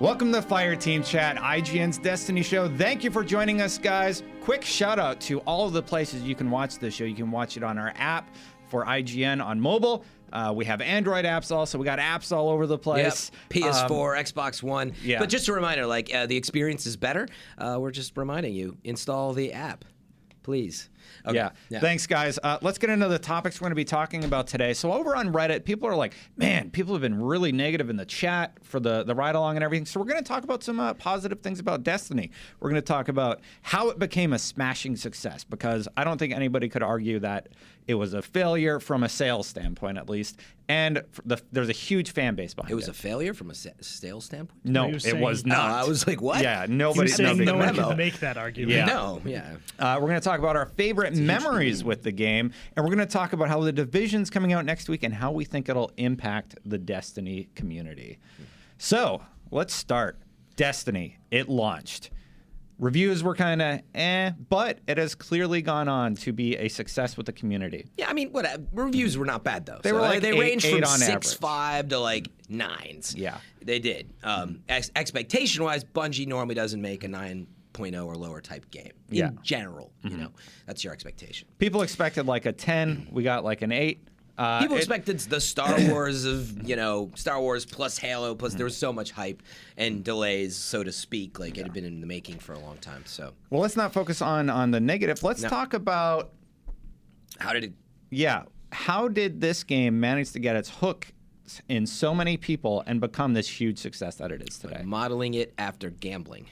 Welcome to Fire Team Chat, IGN's Destiny show. Thank you for joining us, guys. Quick shout out to all of the places you can watch this show. You can watch it on our app for IGN on mobile. Uh, we have Android apps also. We got apps all over the Yep. place. PS4, Um, Xbox One. yeah. But just a reminder, like uh, the experience is better. Uh, we're just reminding you, install the app, please. Okay. Yeah. Thanks, guys. Uh, let's get into the topics we're going to be talking about today. So over on Reddit, people are like, "Man, people have been really negative in the chat for the the ride along and everything." So we're going to talk about some uh, positive things about Destiny. We're going to talk about how it became a smashing success because I don't think anybody could argue that it was a failure from a sales standpoint, at least. And f- the, there's a huge fan base behind It it. was a failure from a sales standpoint? no, He it was saying- was not. I was like, what? Yeah, He nobody. was saying nobody no one can make that argument. Yeah. No, yeah. Uh, we're going to talk about our favorite memories with the game, and we're going to talk about how the division's coming out next week and how we think it'll impact the Destiny community. So let's start. Destiny, it launched. Reviews were kind of eh, but it has clearly gone on to be a success with the community. Yeah, I mean, what uh, reviews were not bad though. They So, were like they eight- ranged eight from six average. five to like nines. Yeah. they did. Um, ex- expectation wise, Bungie normally doesn't make a 9.0 or lower type game. In Yeah. Mm-hmm. general, you know, that's your expectation. People expected like a 10, we got like an 8. Uh, People it- expected the Star Wars of you know Star Wars plus Halo plus there was so much hype and delays so to speak like it had been in the making for a long time. So Well, let's not focus on on the negative. Let's No. talk about how did it? yeah, how did this game manage to get its hook in so many people and become this huge success that it is today? Modeling it after gambling.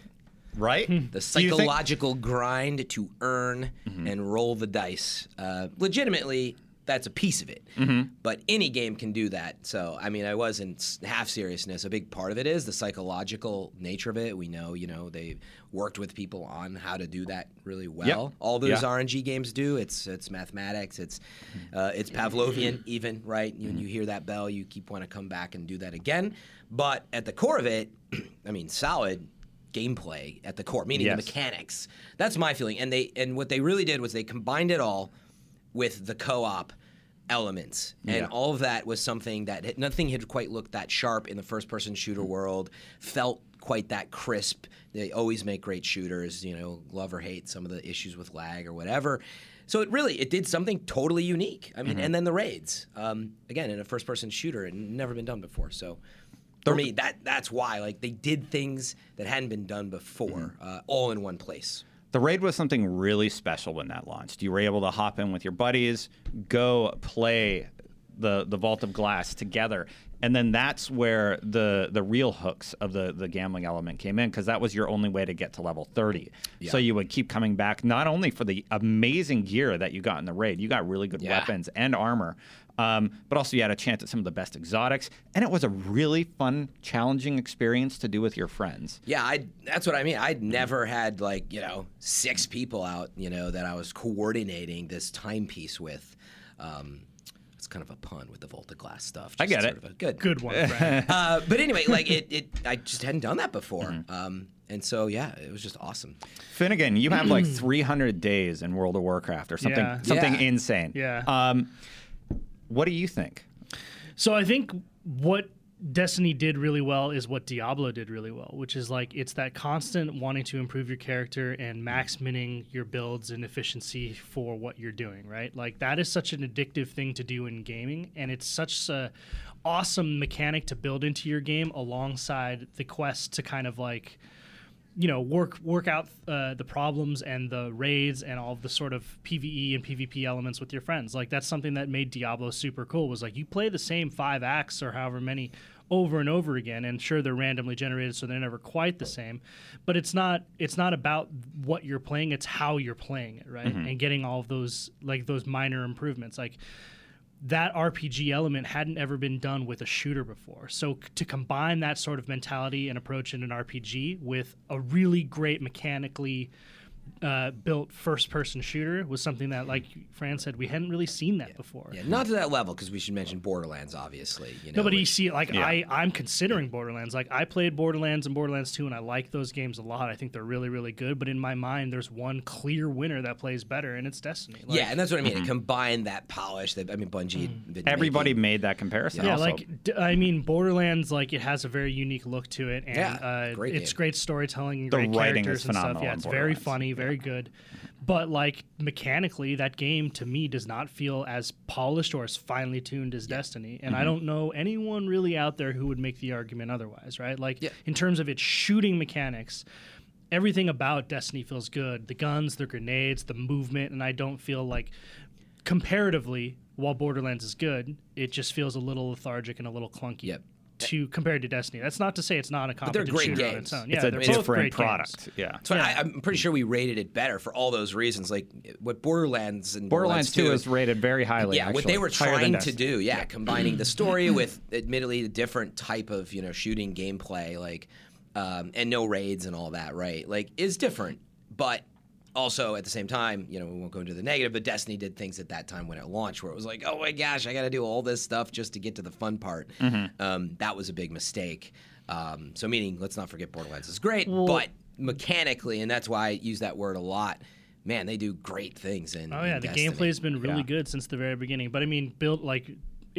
Right? Hmm. The Do think- psychological grind to earn mm-hmm. and roll the dice. Uh, legitimately, that's a piece of it. Mm-hmm. But any game can do that. So, I mean, I wasn't half seriousness. A big part of it is the psychological nature of it. We know, you know, they worked with people on how to do that really well. All those Yeah. RNG games do. It's it's mathematics. It's mm-hmm. uh, it's Pavlovian even, right? When you hear that bell, you keep want to come back and do that again. But at the core of it, I mean, solid gameplay at the core, meaning Yes. the mechanics. That's my feeling. And they and what they really did was they combined it all with the co-op elements, and Yeah. all of that was something that nothing had quite looked that sharp in the first-person shooter world. Felt quite that crisp. They always make great shooters. You know, love or hate some of the issues with lag or whatever. So it really it did something totally unique. I mean, Mm-hmm. and then the raids um, again in a first-person shooter, it had never been done before. So for me, that that's why like they did things that hadn't been done before, Mm-hmm. uh, all in one place. The raid was something really special when that launched. You were able to hop in with your buddies, go play the the Vault of Glass together, and then that's where the the real hooks of the the gambling element came in because that was your only way to get to level 30. So you would keep coming back not only for the amazing gear that you got in the raid, you got really good Yeah. weapons and armor. Um, but also, you had a chance at some of the best exotics, and it was a really fun, challenging experience to do with your friends. Yeah, I that's what I mean. I'd never had like, you know, six people out, you know, that I was coordinating this timepiece with. Um, it's kind of a pun with the Vault of Glass stuff. I get sort it. Of a, good. Good one, Brad. Uh, but anyway, like it, it, I just hadn't done that before. Mm-hmm. Um, and so, yeah, it was just awesome. Finnegan, you have like 300 days in World of Warcraft or something, Yeah. something Yeah. insane. Yeah. Um, what do you think? So I think what Destiny did really well is what Diablo did really well, which is like it's that constant wanting to improve your character and max minning your builds and efficiency for what you're doing, right? Like that is such an addictive thing to do in gaming, and it's such a awesome mechanic to build into your game alongside the quest to kind of like you know work work out uh, the problems and the raids and all of the sort of PVE and PvP elements with your friends. Like that's something that made Diablo super cool. Was like you play the same five acts or however many over and over again, and sure they're randomly generated, so they're never quite the same. But it's not it's not about what you're playing; it's how you're playing it, right? And getting all of those like those minor improvements, like that RPG element hadn't ever been done with a shooter before. So to combine that sort of mentality and approach in an RPG with a really great mechanically uh, built first person shooter was something that, like Fran said, we hadn't really seen that before. Yeah, not to that level because we should mention Borderlands, obviously. You know, No, but you see, like Yeah. I, I'm considering Borderlands. Like I played Borderlands and Borderlands 2, and I like those games a lot. I think they're really, really good. But in my mind, there's one clear winner that plays better, and it's Destiny. Like, yeah, and that's what I mean. It combined that polish that I mean, Bungie. had been Everybody making. made that comparison. Yeah, also. like d- I mean, Borderlands, like it has a very unique look to it, and Yeah, uh, great it's game. great storytelling, The great writing characters is and stuff. phenomenal Yeah, it's very funny, very good. But like mechanically, that game to me does not feel as polished or as finely tuned as Destiny, and I mm-hmm. don't know anyone really out there who would make the argument otherwise, right? Like Yeah. in terms of its shooting mechanics. Everything about Destiny feels good. The guns, the grenades, the movement, and I don't feel like comparatively, while Borderlands is good, it just feels a little lethargic and a little clunky. Yep. To compared to Destiny, that's not to say it's not a they're competent great shooter on its own. Yeah, it's a they're both different great product. games. Yeah. So Yeah. I, I'm pretty sure we rated it better for all those reasons. Like what Borderlands and Borderlands 2 is rated very highly. yeah, what they were higher trying to Destiny. do, yeah, combining the story with admittedly a different type of you know shooting gameplay, like um, and no raids and all that, right? Like is different, but also at the same time, you know, we won't go into the negative, but Destiny did things at that time when it launched where it was like, oh my gosh, I got to do all this stuff just to get to the fun part. Mm-hmm. Um, that was a big mistake. Um, so meaning, let's not forget Borderlands is great, Well- but mechanically, and that's why I use that word a lot. Man, they do great things in. Oh yeah, in the gameplay's been really Yeah. good since the very beginning. But I mean, built like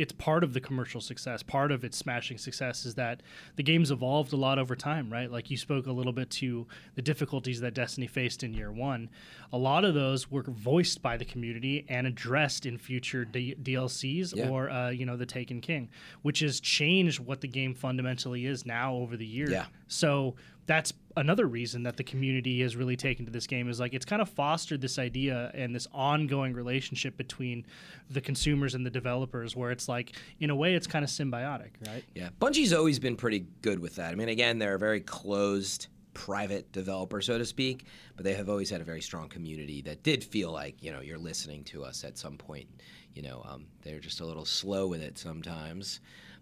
it's part of the commercial success. Part of its smashing success is that the game's evolved a lot over time, right? Like you spoke a little bit to the difficulties that Destiny faced in year one. A lot of those were voiced by the community and addressed in future D- DLCs Yeah. or uh, you know the Taken King, which has changed what the game fundamentally is now over the years. Yeah. So that's another reason that the community has really taken to this game is like it's kind of fostered this idea and this ongoing relationship between the consumers and the developers where it's like in a way it's kind of symbiotic right Yeah, Bungie's always been pretty good with that. I mean, again, they're a very closed, private developer, so to speak, but they have always had a very strong community that did feel like you know you're listening to us at some point. You know, um, they're just a little slow with it sometimes,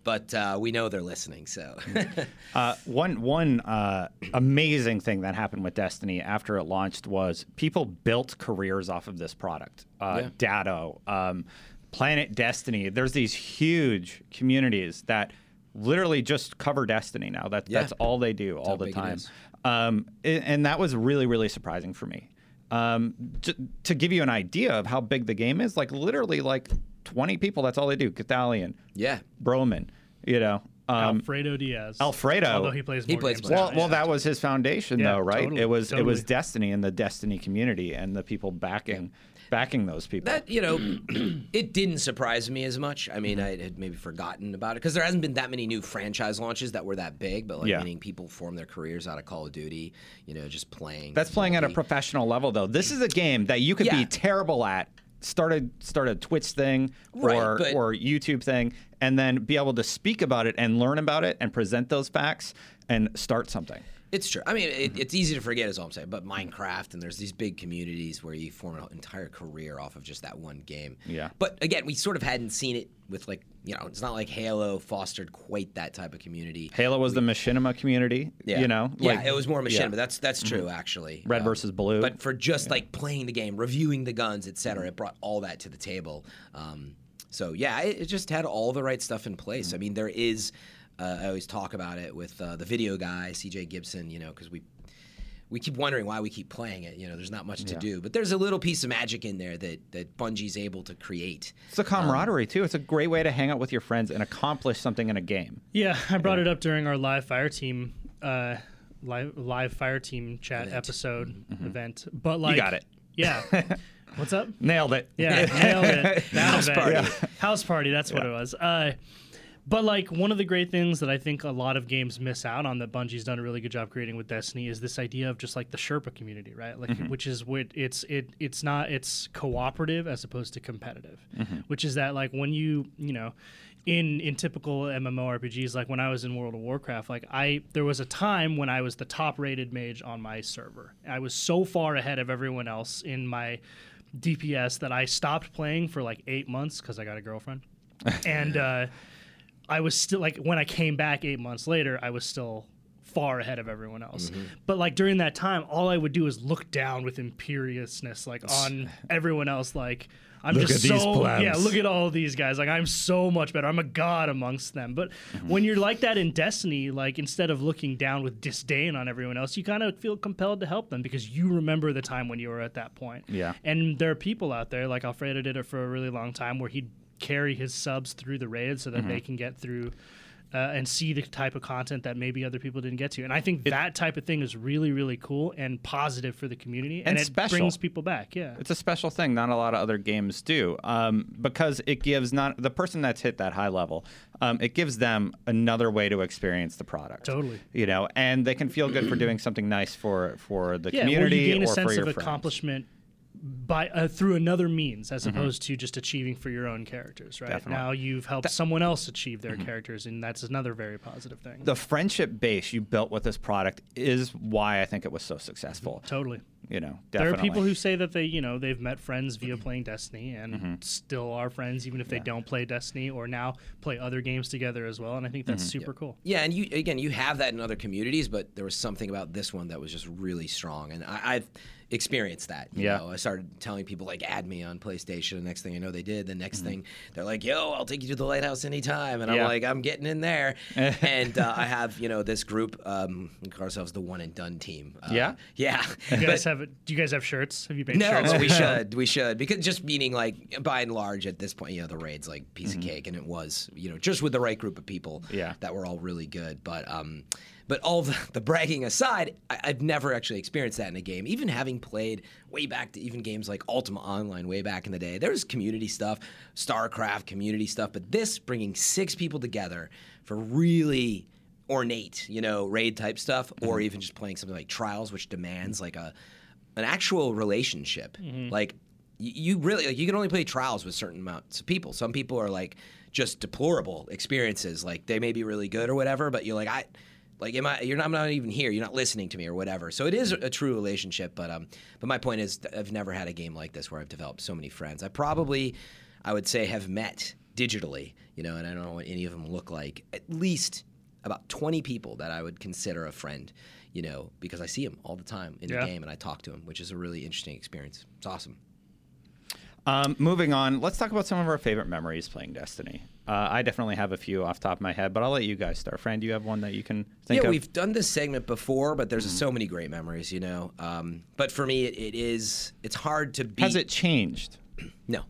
but uh, we know they're listening. So Uh, one one uh, amazing thing that happened with Destiny after it launched was people built careers off of this product. Uh, Yeah. Datto, um, Planet Destiny. There's these huge communities that literally just cover Destiny now. That, Yeah. That's all they do all the time. Um, and that was really really surprising for me. Um, to, to give you an idea of how big the game is, like literally like 20 people. That's all they do. Gothalion, yeah, Broman, you know. Um, alfredo diaz Alfredo- although he plays He more plays games well, I well, do. that was his foundation, Yeah, though, right? totally, it was it was. Destiny and the Destiny community and the people backing backing those people. that you know, it didn't surprise me as much. I mean, I had maybe forgotten about it because there hasn't been that many new franchise launches that were that big. But like, Yeah. meaning people form their careers out of Call of Duty, you know, just playing. That's playing at a professional level, though. This is a game that you could Yeah. be terrible at. Started start a Twitch thing Right, or but- or YouTube thing, and then be able to speak about it and learn about it and present those facts and start something. It's true. I mean, it, it's easy to forget, is all I'm saying. But Minecraft and there's these big communities where you form an entire career off of just that one game. Yeah. But again, we sort of hadn't seen it with like you know, it's not like Halo fostered quite that type of community. Halo was the machinima community, Yeah. you know. yeah, it was more machinima. yeah. Mm-hmm. That's that's true actually. Red Um, versus blue. But for just like playing the game, reviewing the guns, etc., it brought all that to the table. Um, so yeah, it, it just had all the right stuff in place. Mm-hmm. I mean, there is. Uh, I always talk about it with uh, the video guy, CJ Gibson. You know, because we we keep wondering why we keep playing it. You know, there's not much to do, but there's a little piece of magic in there that that Bungie's able to create. It's a camaraderie too. It's a great way to hang out with your friends and accomplish something in a game. yeah i brought it up during our live fire team uh live live fire team chat Event. episode event but like you got it. yeah what's up Nailed it. Yeah, nailed it. That House event. party. House party. That's what it was. Uh, but like one of the great things that I think a lot of games miss out on that Bungie's done a really good job creating with Destiny is this idea of just like the Sherpa community, right? Like which is what it's it it's not it's cooperative as opposed to competitive, which is that like when you you know. In, in typical MMORPGs, like when I was in World of Warcraft, like I there was a time when I was the top rated mage on my server. I was so far ahead of everyone else in my DPS that I stopped playing for like eight months because I got a girlfriend, and uh, I was still like when I came back eight months later, I was still far ahead of everyone else. Mm-hmm. But like during that time, all I would do is look down with imperiousness, like on everyone else. Like I'm Look just at these so yeah. Look at all these guys. Like I'm so much better. I'm a god amongst them. But Mm-hmm. when you're like that in Destiny, like instead of looking down with disdain on everyone else, you kind of feel compelled to help them because you remember the time when you were at that point. Yeah. And there are people out there, like Alfredo did it for a really long time, where he'd carry his subs through the raid so that Mm-hmm. they can get through uh, and see the type of content that maybe other people didn't get to. And I think that type of thing is really, really cool and positive for the community. And, And it special. brings people back. Yeah. It's a special thing. Not a lot of other games do, um, because it gives not the person that's hit that high level. Um, it gives them another way to experience the product. Totally. You know, and they can feel good for doing something nice for for the yeah, community where you gain a or for sense of friends. accomplishment by uh, through another means as mm-hmm. opposed to just achieving for your own characters right? Definitely. now you've helped someone else achieve their mm-hmm. characters and that's another very positive thing. The friendship base you built with this product is why I think it was so successful. Mm-hmm. totally. You know, there are people who say that they you know they've met friends via playing destiny and still are friends even if they don't play destiny or now play other games together as well and i think that's super cool. Yeah, and you again, you have that in other communities, but there was something about this one that was just really strong, and I, I've experienced that. You Yeah. know, I started telling people like, add me on PlayStation. The next thing I know, they did. The next thing, they're like, yo, I'll take you to the lighthouse anytime, and Yeah. I'm like, I'm getting in there. and uh, I have you know this group, um, we call ourselves the one and done team. Uh, Yeah? yeah. you guys But- have do you guys have shirts have you made no, shirts but we should. We should. Because just meaning like by and large at this point, you know, the raid's like piece of cake and it was, you know, just with the right group of people Yeah. that were all really good. But um but all the, the bragging aside, I, I've never actually experienced that in a game. Even having played way back to even games like Ultima Online way back in the day, there's community stuff, StarCraft community stuff, but this bringing six people together for really ornate, you know, raid type stuff, or mm-hmm. even just playing something like Trials, which demands like a an actual relationship. Mm-hmm. Like y- you really like you can only play Trials with certain amounts of people. Some people are like just deplorable experiences. Like they may be really good or whatever, but you're like I. Like, am I? You're not. I'm not even here. You're not listening to me, or whatever. So it is a, true relationship. But um, but my point is, I've never had a game like this where I've developed so many friends. I probably, I would say, have met digitally, you know, and I don't know what any of them look like. At least about 20 people that I would consider a friend, you know, because I see them all the time in Yeah. the game and I talk to them, which is a really interesting experience. It's awesome. Um, moving on, let's talk about some of our favorite memories playing Destiny. Uh, I definitely have a few off the top of my head, but I'll let you guys start. Fran, do you have one that you can think yeah, of? We've done this segment before, but there's so many great memories, you know. Um, but for me, it, it is it's hard to beat. Has it changed? No,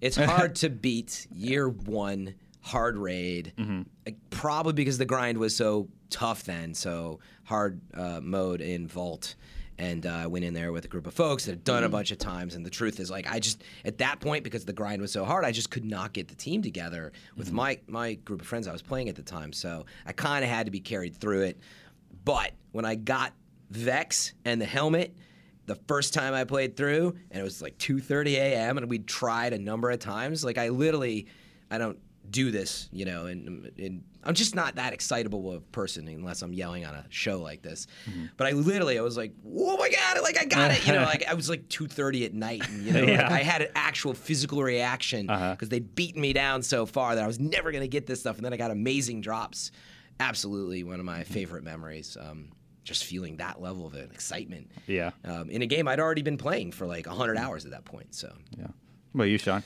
it's hard to beat year one hard raid. Mm-hmm. like, Probably because the grind was so tough then, so hard uh, mode in Vault. And uh, I went in there with a group of folks that had done a bunch of times. And the truth is, like, I just at that point because the grind was so hard, I just could not get the team together with my my group of friends I was playing at the time. So I kind of had to be carried through it. But when I got Vex and the helmet, the first time I played through, and it was like 2:30 a.m. and we'd tried a number of times. Like I literally, I don't do this, you know, and, and I'm just not that excitable of a person unless I'm yelling on a show like this. But I literally, I was like, oh my god, like I got it, you know, like I was like 2:30 at night, and you know, like, I had an actual physical reaction because they'd beaten me down so far that I was never gonna get this stuff, and then I got amazing drops. Absolutely, one of my favorite memories. Um, just feeling that level of excitement Yeah. um, in a game I'd already been playing for like 100 hours at that point. So Yeah. What about you, Sean?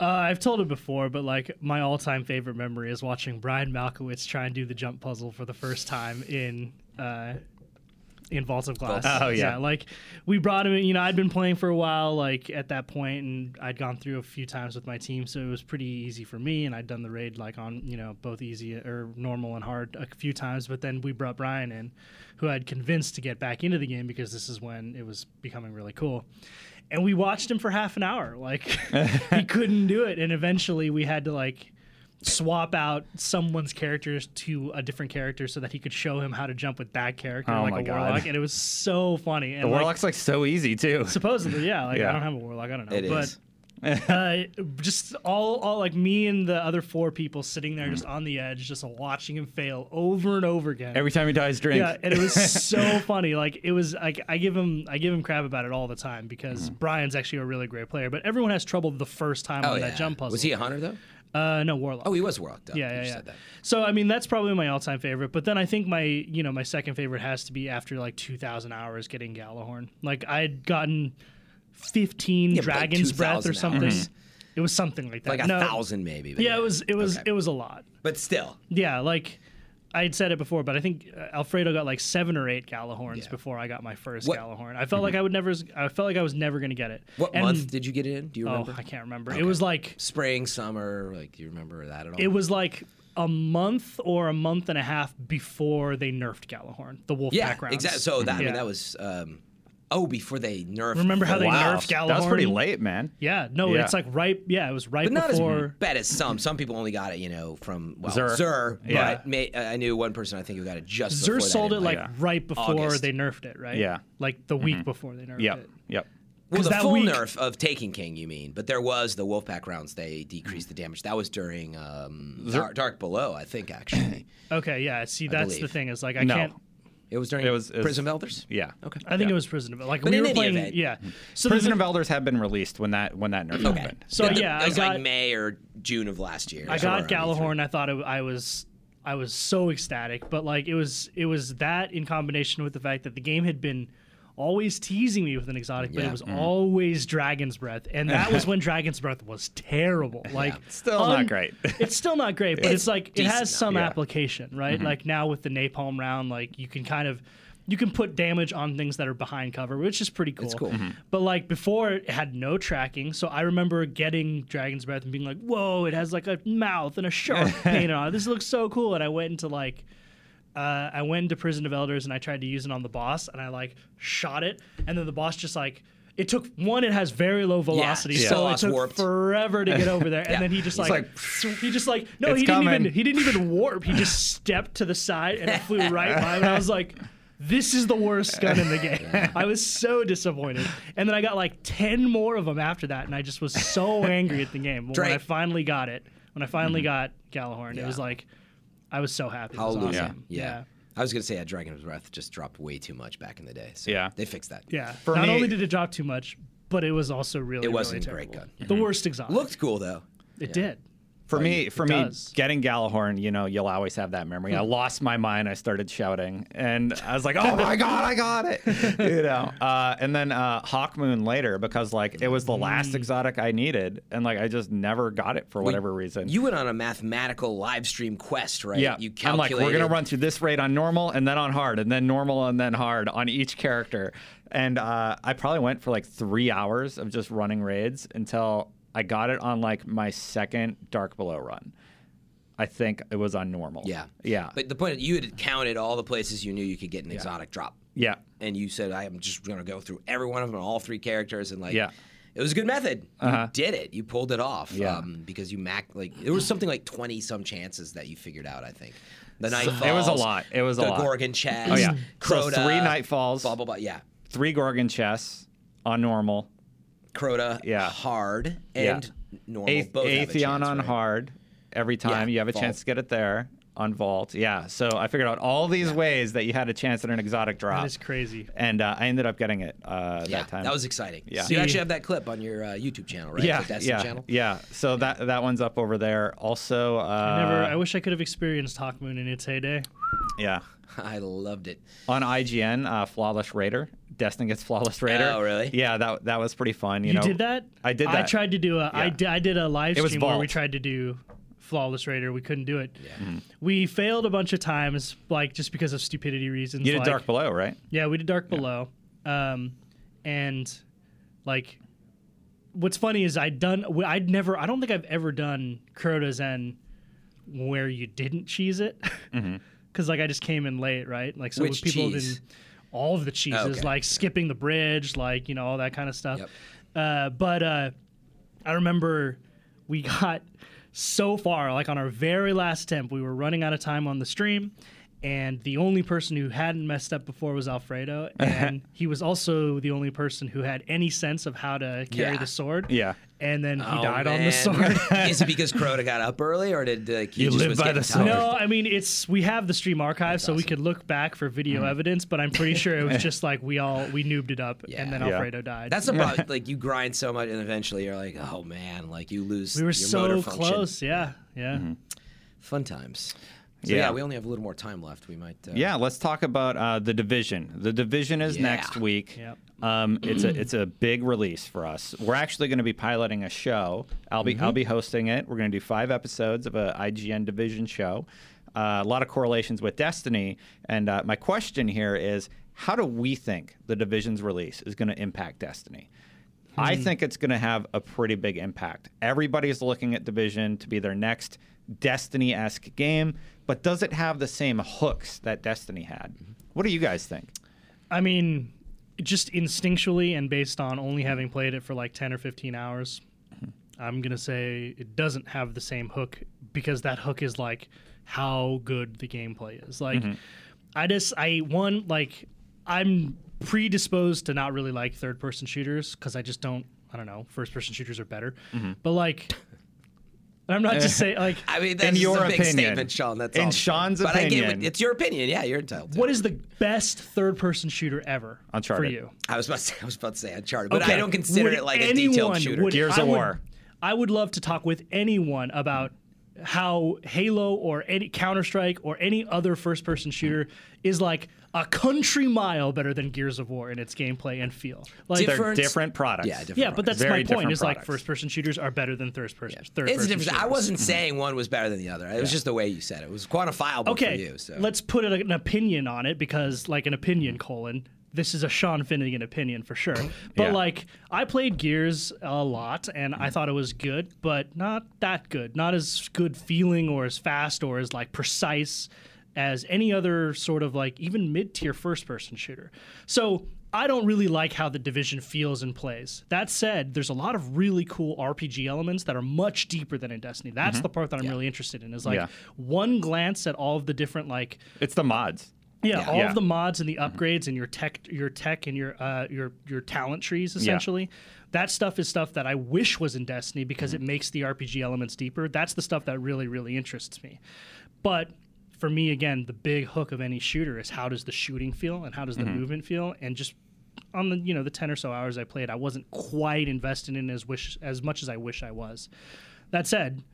Uh, I've told it before, but like my all-time favorite memory is watching Brian Malkowitz try and do the jump puzzle for the first time in uh, in Vault of Glass. Oh, yeah. like we brought him. in, You know, I'd been playing for a while, like at that point, and I'd gone through a few times with my team, so it was pretty easy for me. And I'd done the raid like on you know both easy or normal and hard a few times. But then we brought Brian in, who I'd convinced to get back into the game because this is when it was becoming really cool and we watched him for half an hour like he couldn't do it and eventually we had to like swap out someone's characters to a different character so that he could show him how to jump with that character Oh like a God. warlock and it was so funny and The like, Warlock's like so easy too. supposedly yeah like Yeah. i don't have a warlock i don't know it but is. uh, just all, all like me and the other four people sitting there just on the edge just watching him fail over and over again Every time he dies, drink. yeah, and it was so funny. Like it was like I give him I give him crap about it all the time because Brian's actually a really great player, but everyone has trouble the first time Oh on yeah. that jump puzzle. Was he a hunter though? Uh, no, Warlock. Oh, he was Warlock. Duh. yeah, yeah, yeah. said that. So I mean, that's probably my all-time favorite. But then I think my, you know, my second favorite has to be after like 2,000 hours getting Gjallarhorn. Like I had gotten 15 but like Dragon's Breath or 2,000 something. hours. It was something like that. Like a No, thousand, maybe. but Yeah, it was. It was. Okay. It was a lot. But still, Yeah, like I had said it before, but I think uh, Alfredo got like seven or eight Gjallarhorns Yeah. before I got my first What- Mm-hmm. Gjallarhorn. I felt like I would never. I felt like I was never going to get it. what And- month did you get it in? Do you remember? Oh, remember? I can't remember. It was like Spring, summer. Like, do you remember that at all? it was like a month or a month and a half before they nerfed Gjallarhorn, the Wolfpack yeah, rounds. exactly. So that I mean, that was. Um, oh, before they nerfed. Remember how the- they Wow, nerfed Gjallarhorn? that was pretty late, man. Yeah, no, Yeah. it's like right. Yeah, it was right But not before. as bad as some. Some people only got it, you know, from well, Xur. Xur. Yeah. But may, I knew one person I think who got it just Xur before that sold it like yeah. right before August. they nerfed it, right? Yeah. like the week before they nerfed Yep. it. Yep. Well, the full week- nerf of Taken King, you mean? But there was the Wolfpack rounds. They decreased the damage. That was during um, Dark, Dark Below, I think. Actually, Okay, yeah. See, that's the thing is like I No. can't. It was during It was- it was- Prison of Elders. Yeah. Okay. I think Yeah. it was Prison of Like But we in were any playing. event- Yeah. So Prison the, of Elders had been released when that when that nerf Okay. happened. So the- yeah, it I was got like May or June of last year. I got around E3. Gjallarhorn. I thought it, I was I was so ecstatic, but like it was it was that in combination with the fact that the game had been always teasing me with an exotic, but Yeah. it was always Dragon's Breath, and that was when Dragon's Breath was terrible. Like Still not great. it's still not great, but It's it's like it has some yeah. application, right? Like now with the napalm round, like you can kind of you can put damage on things that are behind cover, which is pretty cool. It's cool. Mhm. But like before, it had no tracking, so I remember getting Dragon's Breath and being like, "Whoa, it has like a mouth and a shark painted on it. This looks so cool." And I went into like. Uh, I went into Prison of Elders and I tried to use it on the boss and I like shot it and then the boss just like it took one it has very low velocity Yeah. so it took warped. forever to get over there and Yeah. then he just like, like, he just like no he didn't even he didn't even warp he just stepped to the side and it flew right by me. I was like this is the worst gun in the game. I was so disappointed. And then I got like 10 more of them after that and I just was so angry at the game. But when I finally got it, when I finally got Gjallarhorn, it was like I was so happy. It was Hallelujah. awesome. Yeah. yeah. I was gonna say that Dragon's Breath just dropped way too much back in the day. So Yeah. they fixed that. Yeah. For Not me- only did it drop too much, but it was also really, It wasn't really a great terrible. gun. The worst exotic. Looked cool though. it did. For me, for me, does. getting Gjallarhorn, you know, you'll always have that memory. I lost my mind. I started shouting, and I was like, "Oh my god, I got it!" you know. Uh, and then uh, Hawkmoon later because like it was the last exotic I needed, and like I just never got it for whatever reason. You went on a mathematical live stream quest, right? yeah, You I'm like, we're gonna run through this raid on normal, and then on hard, and then normal, and then hard on each character. And uh, I probably went for like three hours of just running raids until I got it on like my second Dark Below run. I think it was on normal. Yeah. Yeah. But the point is, you had counted all the places you knew you could get an exotic drop, yeah. and you said, "I am just gonna go through every one of them, all three characters," and like, Yeah. It was a good method. Uh-huh. You did it. You pulled it off. Yeah. Um, because you mac like there was something like twenty some chances that you figured out. I think the Nightfalls. It was a lot. It was a lot the. Gorgon chest. Oh, yeah. So Crota, three Nightfalls. Blah blah blah. Yeah. Three Gorgon chests on normal. Crota. Yeah. Hard Yeah. and normal. Ath- both Atheon chance, on right? hard. Every time Yeah, you have a vault. chance to get it there on vault. Yeah. So I figured out all these ways that you had a chance at an exotic drop. That is crazy. and uh, I ended up getting it uh, Yeah, that time. that was exciting. Yeah. So you actually have that clip on your uh, YouTube channel, right? yeah, the yeah, channel. yeah. So that that one's up over there. Also, uh, I never. I wish I could have experienced Hawkmoon in its heyday. yeah, I loved it. on IGN, uh, Flawless Raider. Destiny gets Flawless Raider. Oh, really? Yeah, that that was pretty fun. You, You know, did that? I did I tried to do a. I Yeah. did. I did a live It stream where we tried to do Flawless Raider. We couldn't do it. Mm-hmm. We failed a bunch of times, like just because of stupidity reasons. You did like, Dark Below, right? Yeah, we did Dark Below. Um, and like, what's funny is I'd done. I'd never. I don't think I've ever done Crota's End where you didn't cheese it. Because like I just came in late, right? Like so Mm-hmm. Which people cheese? didn't. All of the cheeses, Okay. like skipping the bridge, like you know all that kind of stuff. Yep. Uh, but uh, I remember we got so far, like on our very last attempt, we were running out of time on the stream, and the only person who hadn't messed up before was Alfredo, and he was also the only person who had any sense of how to carry Yeah. the sword. Yeah. And then he Oh, died on the man. sword. Is it because Crota got up early, or did like, he You just live was by the sword. No, I mean it's we have the stream archive, so we could look back for video Mm-hmm. evidence. But I'm pretty sure it was just like we all we noobed it up, Yeah. and then Yeah. Alfredo died. That's the problem. Like you grind so much, and eventually you're like, oh man, like you lose. we were your so function. close. Yeah, yeah. Mm-hmm. Fun times. So Yeah. yeah. we only have a little more time left. We might. Uh, Yeah, let's talk about uh, the division. The division is Yeah. next week. Yep. Um, it's a it's a big release for us. We're actually going to be piloting a show. I'll be I'll be hosting it. We're going to do five episodes of a IGN division show. Uh, a lot of correlations with Destiny. And uh, my question here is, how do we think the division's release is going to impact Destiny? I hmm. think it's going to have a pretty big impact. Everybody's looking at Division to be their next Destiny esque game, but does it have the same hooks that Destiny had? Mm-hmm. What do you guys think? I mean, just instinctually and based on only having played it for like 10 or 15 hours, mm-hmm. I'm going to say it doesn't have the same hook because that hook is like how good the gameplay is. Like, mm-hmm. I just, I, one, like, I'm predisposed to not really like third person shooters because I just don't, I don't know, first person shooters are better. Mm-hmm. But like, I'm not just saying, like, I mean, that's In your a big opinion. statement, Sean. That's In all. Sean's but I get opinion. what, it's your opinion. Yeah, you're entitled to. what it. is the best third person shooter ever Uncharted. for you? I was about to say, I was about to say Uncharted, but Okay. I don't consider Would it like a detailed shooter. would- Gears I of would- War. I would love to talk with anyone about how Halo or any Counter Strike or any other first person shooter is like a country mile better than Gears of War in its gameplay and feel. Like They're Different- different products. Yeah, different yeah, but that's Very my point. Is like first person shooters are better than third person. Third It's person. I wasn't mm-hmm. saying one was better than the other. It was just the way you said it. It was quantifiable okay. for you. So Let's put an opinion on it because, like, an opinion colon. This is a Sean Finnegan opinion for sure. But Yeah. like, I played Gears a lot and I mm-hmm. thought it was good, but not that good. Not as good feeling or as fast or as like precise as any other sort of like even mid tier first person shooter. So I don't really like how the division feels and plays. That said, there's a lot of really cool RPG elements that are much deeper than in Destiny. That's mm-hmm. the part that I'm really interested in. Is like Yeah. one glance at all of the different like It's the mods. yeah, Yeah. all Yeah. of the mods and the mm-hmm. upgrades and your tech, your tech and your uh, your your talent trees essentially. That stuff is stuff that I wish was in Destiny because mm-hmm. it makes the RPG elements deeper. That's the stuff that really really interests me. But for me, again, the big hook of any shooter is how does the shooting feel and how does the movement feel, and just on the you know the ten or so hours I played, I wasn't quite invested in as wish as much as I wish I was. That said,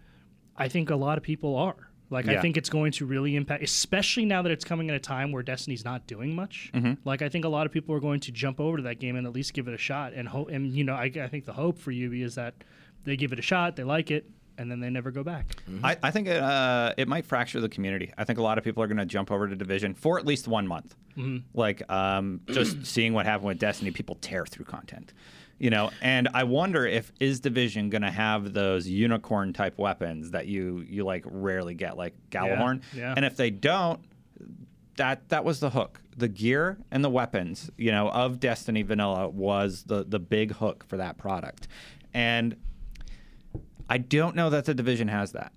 I think a lot of people are. Like I think it's going to really impact, especially now that it's coming at a time where Destiny's not doing much. Mm-hmm. Like I think a lot of people are going to jump over to that game and at least give it a shot. And hope, and you know, I, I think the hope for you is that they give it a shot, they like it, and then they never go back. I, I think it, uh, it might fracture the community. I think a lot of people are going to jump over to Division for at least one month. Like um, just seeing what happened with Destiny, people tear through content, you know. And I wonder if is Division going to have those unicorn type weapons that you you like rarely get, like Gjallarhorn. yeah. And if they don't, that that was the hook. The gear and the weapons, you know, of Destiny Vanilla was the the big hook for that product. And I don't know that the division has that.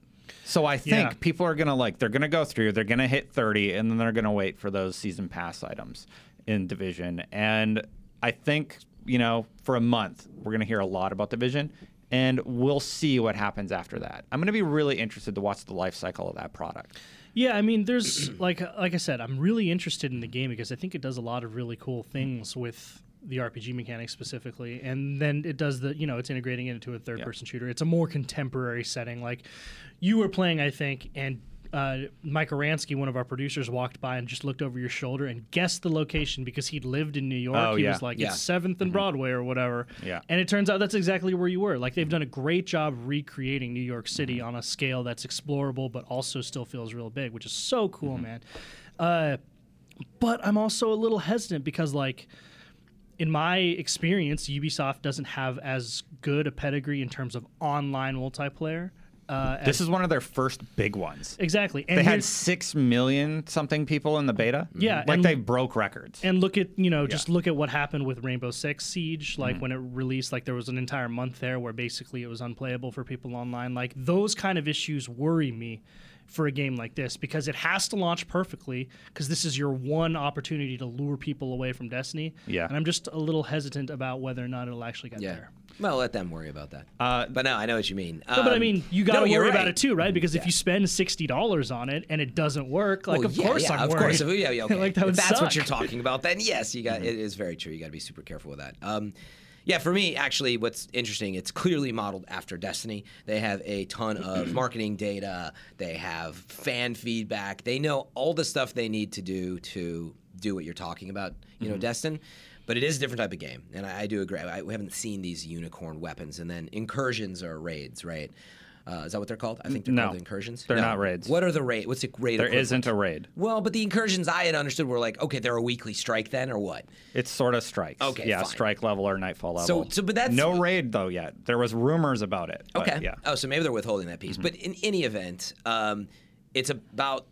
So I think Yeah. people are gonna like they're gonna go through, they're gonna hit 30, and then they're gonna wait for those season pass items in division. And I think, you know, for a month, we're gonna hear a lot about division. And we'll see what happens after that. I'm going to be really interested to watch the life cycle of that product. Yeah, I mean, there's like like I said, I'm really interested in the game because I think it does a lot of really cool things with the RPG mechanics specifically, and then it does the you know it's integrating it into a third person shooter. It's a more contemporary setting. Like you were playing, I think, and uh, Mike Aransky, one of our producers, walked by and just looked over your shoulder and guessed the location because he'd lived in New York. Oh, he yeah. was like, Yeah. it's Seventh and Broadway or whatever. Yeah. And it turns out that's exactly where you were. Like they've done a great job recreating New York City on a scale that's explorable, but also still feels real big, which is so cool, man. Uh, but I'm also a little hesitant because, like, in my experience, Ubisoft doesn't have as good a pedigree in terms of online multiplayer. Uh, as, This is one of their first big ones. exactly, and They had six million something people in the beta. Yeah, like and- they broke records. and look at you know just look at what happened with Rainbow Six Siege. Like Mm-hmm. when it released, like there was an entire month there where basically it was unplayable for people online. Like those kind of issues worry me for a game like this because it has to launch perfectly because this is your one opportunity to lure people away from Destiny. Yeah. And I'm just a little hesitant about whether or not it'll actually get Yeah. there. Well, let them worry about that. Uh, but no, I know what you mean. No, but I Um, mean, you got to no, you're worry about it too, right? Because if you spend sixty dollars on it and it doesn't work, like Well, of yeah, course yeah, I'm of worried. course. Yeah, yeah, okay. like that if would that's what you're talking about, then yes, you got. It is very true. You got to be super careful with that. Um, yeah, for me, actually, what's interesting, it's clearly modeled after Destiny. They have a ton of marketing data. They have fan feedback. They know all the stuff they need to do to do what you're talking about. You know, mm-hmm. Destin. But it is a different type of game, and I, I do agree. I, we haven't seen these unicorn weapons, and then incursions or raids, right? Uh, is that what they're called? I think they're No. called incursions. They're No. not raids. What are the raid? What's the raid? there isn't a raid. Well, but the incursions I had understood were like, okay, they're a weekly strike then, or what? It's sort of strikes. Okay, Yeah, fine. strike level or nightfall level. so, so but that's- no raid though yet. There was rumors about it. Okay. Yeah. Oh, so maybe they're withholding that Mm-hmm. piece. But in any event, um, it's about.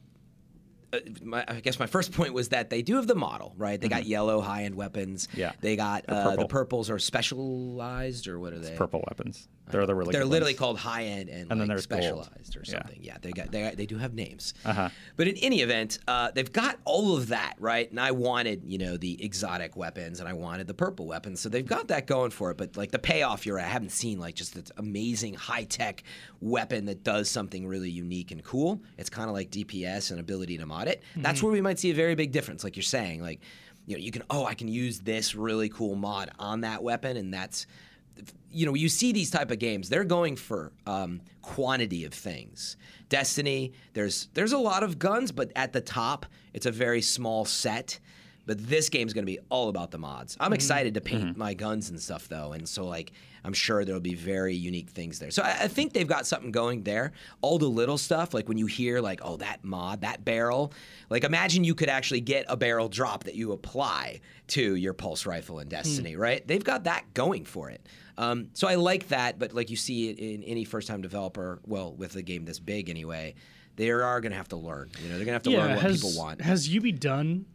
Uh, my, I guess my first point was that they do have the model, right? They got yellow high-end weapons. Mm-hmm. Yeah. They got The uh, the purples are specialized, or what are they? Purple weapons. They're the really. They're literally ones. called high end and, And then like gold. specialized or something. Yeah, they got they, they do have names. Uh-huh. But in any event, uh, they've got all of that right. And I wanted you know the exotic weapons and I wanted the purple weapons, so they've got that going for it. But like the payoff, you're I haven't seen like just this amazing high tech weapon that does something really unique and cool. It's kind of like DPS and ability to mod it. That's where we might see a very big difference, like you're saying, like. You know, you can oh, I can use this really cool mod on that weapon, and that's you know, you see these type of games, they're going for um, quantity of things. Destiny, there's there's a lot of guns, but at the top, it's a very small set. But this game's going to be all about the mods. I'm mm-hmm. excited to paint mm-hmm. my guns and stuff though, and so like I'm sure there'll be very unique things there. So I, I think they've got something going there. All the little stuff, like when you hear like, oh, that mod, that barrel, like imagine you could actually get a barrel drop that you apply to your pulse rifle in hmm. Destiny, right? They've got that going for it. Um, so I like that, but like you see it in any first-time developer, well, with a game this big anyway, they are going to have to learn. You know, they're going to have to learn what has, people want. Has UB done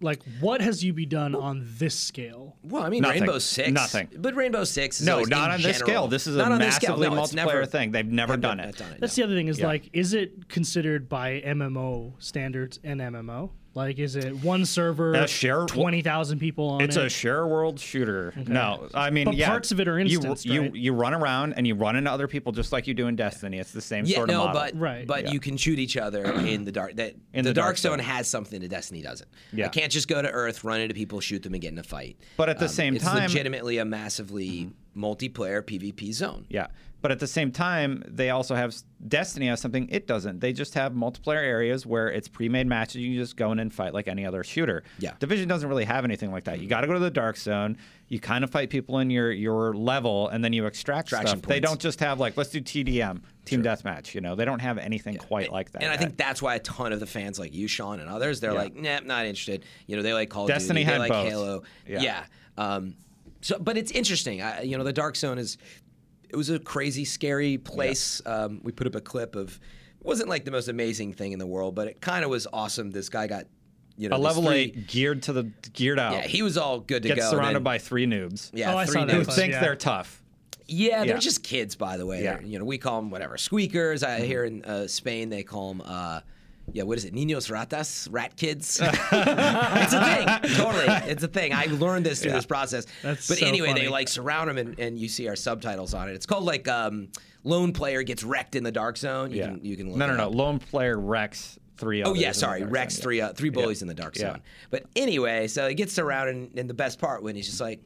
like what has UB done on this scale? Well, I mean, Nothing. Rainbow Six. Nothing. But Rainbow Six is No, always not in on this scale. This is a not on this scale. massively No, multiplayer never- thing. They've never done it. done it. That's no. the other thing is Yeah. like, is it considered by MMO standards an MMO? Like, is it one server, A share- twenty thousand people on It's it? a share world shooter. No, I mean, But yeah, parts of it are you- You, right? you run around and you run into other people just like you do in Destiny. It's the same Yeah, sort of no, model. but Right. but Yeah. you can shoot each other in the dark. That In the, the dark Dark zone Zone. has something that Destiny doesn't. Yeah. I can't just go to Earth, run into people, shoot them, and get in a fight. But at the Um, same it's time- it's legitimately a massively multiplayer PvP zone. Yeah. But at the same time, they also have Destiny has something it doesn't. They just have multiplayer areas where it's pre-made matches. You can just go in and fight like any other shooter. Yeah. Division doesn't really have anything like that. You got to go to the dark zone. You kind of fight people in your your level, and then you extract stuff. They don't just have like let's do TDM, team deathmatch. You know, they don't have anything quite like that. And I think that's why a ton of the fans like you, Sean, and others, they're Yeah. like, nah, not interested. You know, they like Call of Destiny Duty, they like both. Halo. Yeah. Yeah. Um, so, but it's interesting. I, you know, the Dark Zone is. It was a crazy, scary place. Um, we put up a clip of. It wasn't like the most amazing thing in the world, but it kind of was awesome. This guy got, you know, a level three- eight geared to the geared out. Yeah, he was all good to gets go. and surrounded then- by three noobs. yeah, Oh, I three saw that who think yeah. they're tough. Yeah, they're Yeah. just kids, by the way. Yeah. They're- You know, we call them whatever squeakers. I Mm-hmm. here in uh, Spain they call them. Uh, yeah, what is it? Niños ratas, rat kids. it's a thing. Totally, it's a thing. I learned this through Yeah. this process. That's but so anyway, they like surround them, and, and you see our subtitles on it. It's called like um, lone player gets wrecked in the dark zone. You Yeah. can you can look no, no, no. Lone player wrecks three. Oh yeah, sorry, zone, three uh, three bullies in the dark zone. Yeah. But anyway, so he gets surrounded, and, and the best part when he's just like,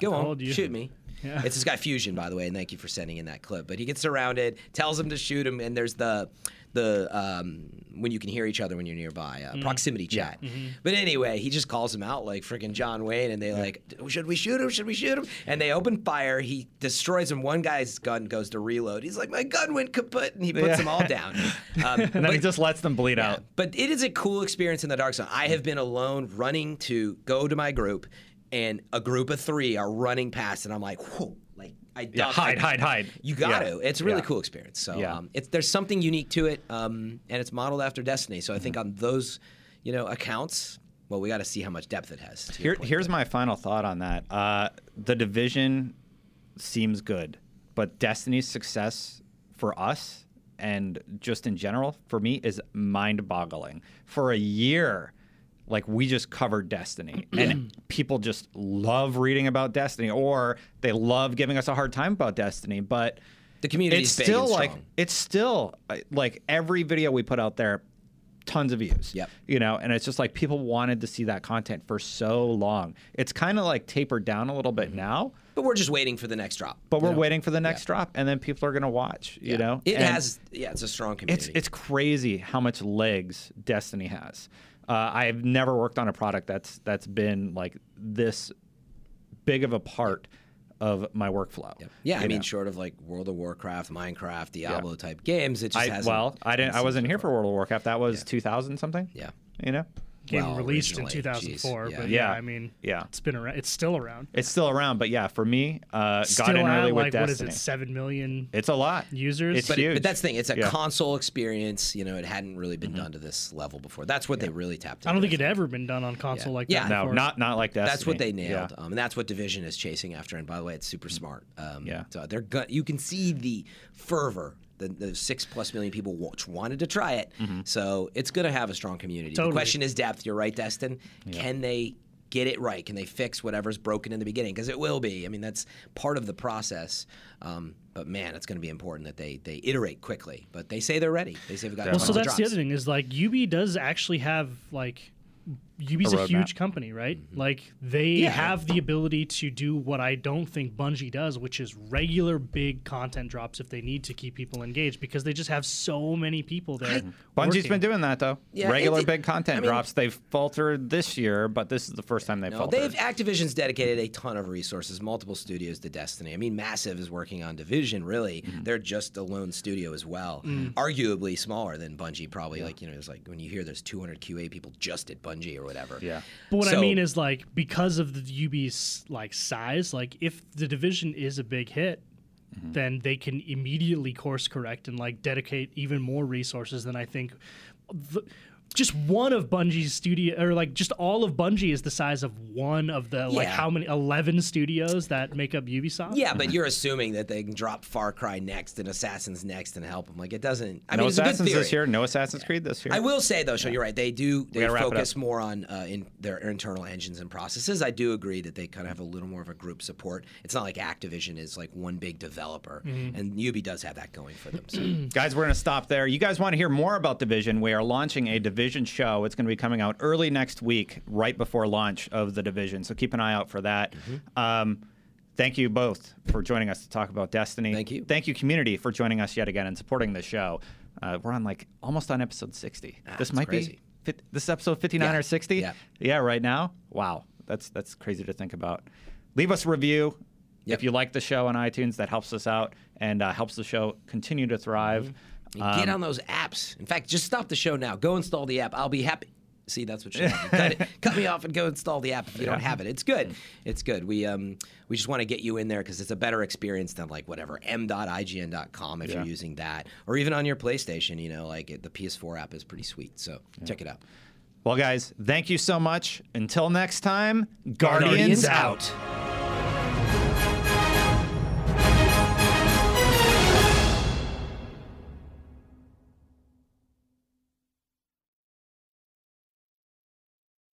"Go on, you." shoot me." Yeah. It's this guy Fusion, by the way, and thank you for sending in that clip. But he gets surrounded, tells him to shoot him, and there's the the um, when you can hear each other when you're nearby uh, proximity chat. But anyway, he just calls him out like freaking John Wayne, and they like, should we shoot him? Should we shoot him? And they open fire. He destroys him. One guy's gun goes to reload. He's like, my gun went kaput, and he puts Yeah. them all down. Um, And then but- he just lets them bleed yeah, out. But it is a cool experience in the dark zone. I have been alone running to go to my group, and a group of three are running past, and I'm like, whoa, I Yeah, hide, I- hide, hide. You got Yeah. to. It's a really Yeah. cool experience. So Yeah. um, it's there's something unique to it, um, and it's modeled after Destiny. So I think Mm-hmm. on those, you know, accounts, well, we got to see how much depth it has. Here, here's my final thought on that. Uh, the division seems good, but Destiny's success for us and just in general for me is mind-boggling. For a year, like we just covered Destiny, and people just love reading about Destiny, or they love giving us a hard time about Destiny, but. The community it's still like strong. it's still uh, like every video we put out there tons of views Yep. you know and it's just like people wanted to see that content for so long it's kind of like tapered down a little bit Mm-hmm. now But we're just waiting for the next drop. but we're know? waiting for the next drop and then people are going to watch you Yeah. know it And has. Yeah, it's a strong it's community. it's crazy how much legs destiny has uh, i've never worked on a product that's that's been like this big of a part of my workflow yeah, I you mean, know? short of like World of Warcraft, Minecraft, Diablo type games, it just I, hasn't. well i didn't i wasn't here for world of warcraft that was 2000 something Yeah. you know Game Well, released in 2004, geez, yeah. but Yeah. yeah, I mean, Yeah. it's been around. It's still around. It's still around, but yeah, for me, uh, Still got in at early with like what is Destiny. it, seven million It's a lot. users? It's But, huge. but that's the thing. It's a Yeah. console experience. You know, it hadn't really been done to this level before. That's what they really tapped into. I don't think it ever been done on console Yeah. like Yeah. that. no, before. not not like that That's what they nailed, Yeah. um, and that's what Division is chasing after. And by the way, it's super smart. Um, Yeah. So they're go- you can see the fervor. The, the six plus million people wa- wanted to try it, Mm-hmm. so it's going to have a strong community. Totally. The question is depth. You're right, Destin. Can they get it right? Can they fix whatever's broken in the beginning? Because it will be. I mean, that's part of the process. Um, but man, it's going to be important that they they iterate quickly. But they say they're ready. They say we've got. Well, so that's the other thing is like Ubi does actually have like Ubi's A a, huge company, right? Like they Yeah. have the ability to do what I don't think Bungie does, which is regular big content drops if they need to keep people engaged because they just have so many people there. Bungie's working. been doing that though. Yeah, Regular it- big content I mean- drops. They've faltered this year, but this is the first time they've No, faltered. they've Activision's dedicated a ton of resources, multiple studios to Destiny. I mean, Massive is working on Division. Really, Mm-hmm. they're just a lone studio as well, arguably smaller than Bungie. Probably like you know, it's like when you hear there's 200 QA people just at Bungie or whatever. Yeah. But what I mean is like because of the Ubi's like size, like if the division is a big hit, Mm-hmm. then they can immediately course correct and like dedicate even more resources than I think. The, just one of Bungie's studio, or like just all of Bungie is the size of one of the like Yeah. how many eleven studios that make up Ubisoft. Yeah, but you're assuming that they can drop Far Cry next and Assassins next and help them. Like it doesn't. I no mean, it's a good Assassins theory. this year. No Assassin's Creed this year. I will say though, so you're right. They do they gotta wrap it focus up. more on uh, in their internal engines and processes. I do agree that they kind of have a little more of a group support. It's not like Activision is like one big developer, Mm-hmm. and Ubi does have that going for them. So. Guys, we're going to stop there. You guys want to hear more about Division? We are launching a Division show. It's going to be coming out early next week, right before launch of the Division. So keep an eye out for that. Mm-hmm. Um, thank you both for joining us to talk about Destiny. Thank you. Thank you, community, for joining us yet again and supporting the show. Uh, we're on like almost on episode 60. this Ah, that's might crazy. be this is episode 59 Yeah. or 60. Yeah. yeah, right now. Wow, that's that's crazy to think about. Leave us a review. Yep. If you like the show on iTunes, that helps us out and uh, helps the show continue to thrive. And Um, Get on those apps. In fact, just stop the show now. Go install the app. I'll be happy. See, that's what happen. cut, cut me off and go install the app if you don't have it. It's good. It's good. We um we just want to get you in there because it's a better experience than like whatever m.ign.com if Yeah. you're using that, or even on your PlayStation. You know, like it, the PS4 app is pretty sweet. So check it out. Well, guys, thank you so much. Until next time, Guardians, Guardians out. out.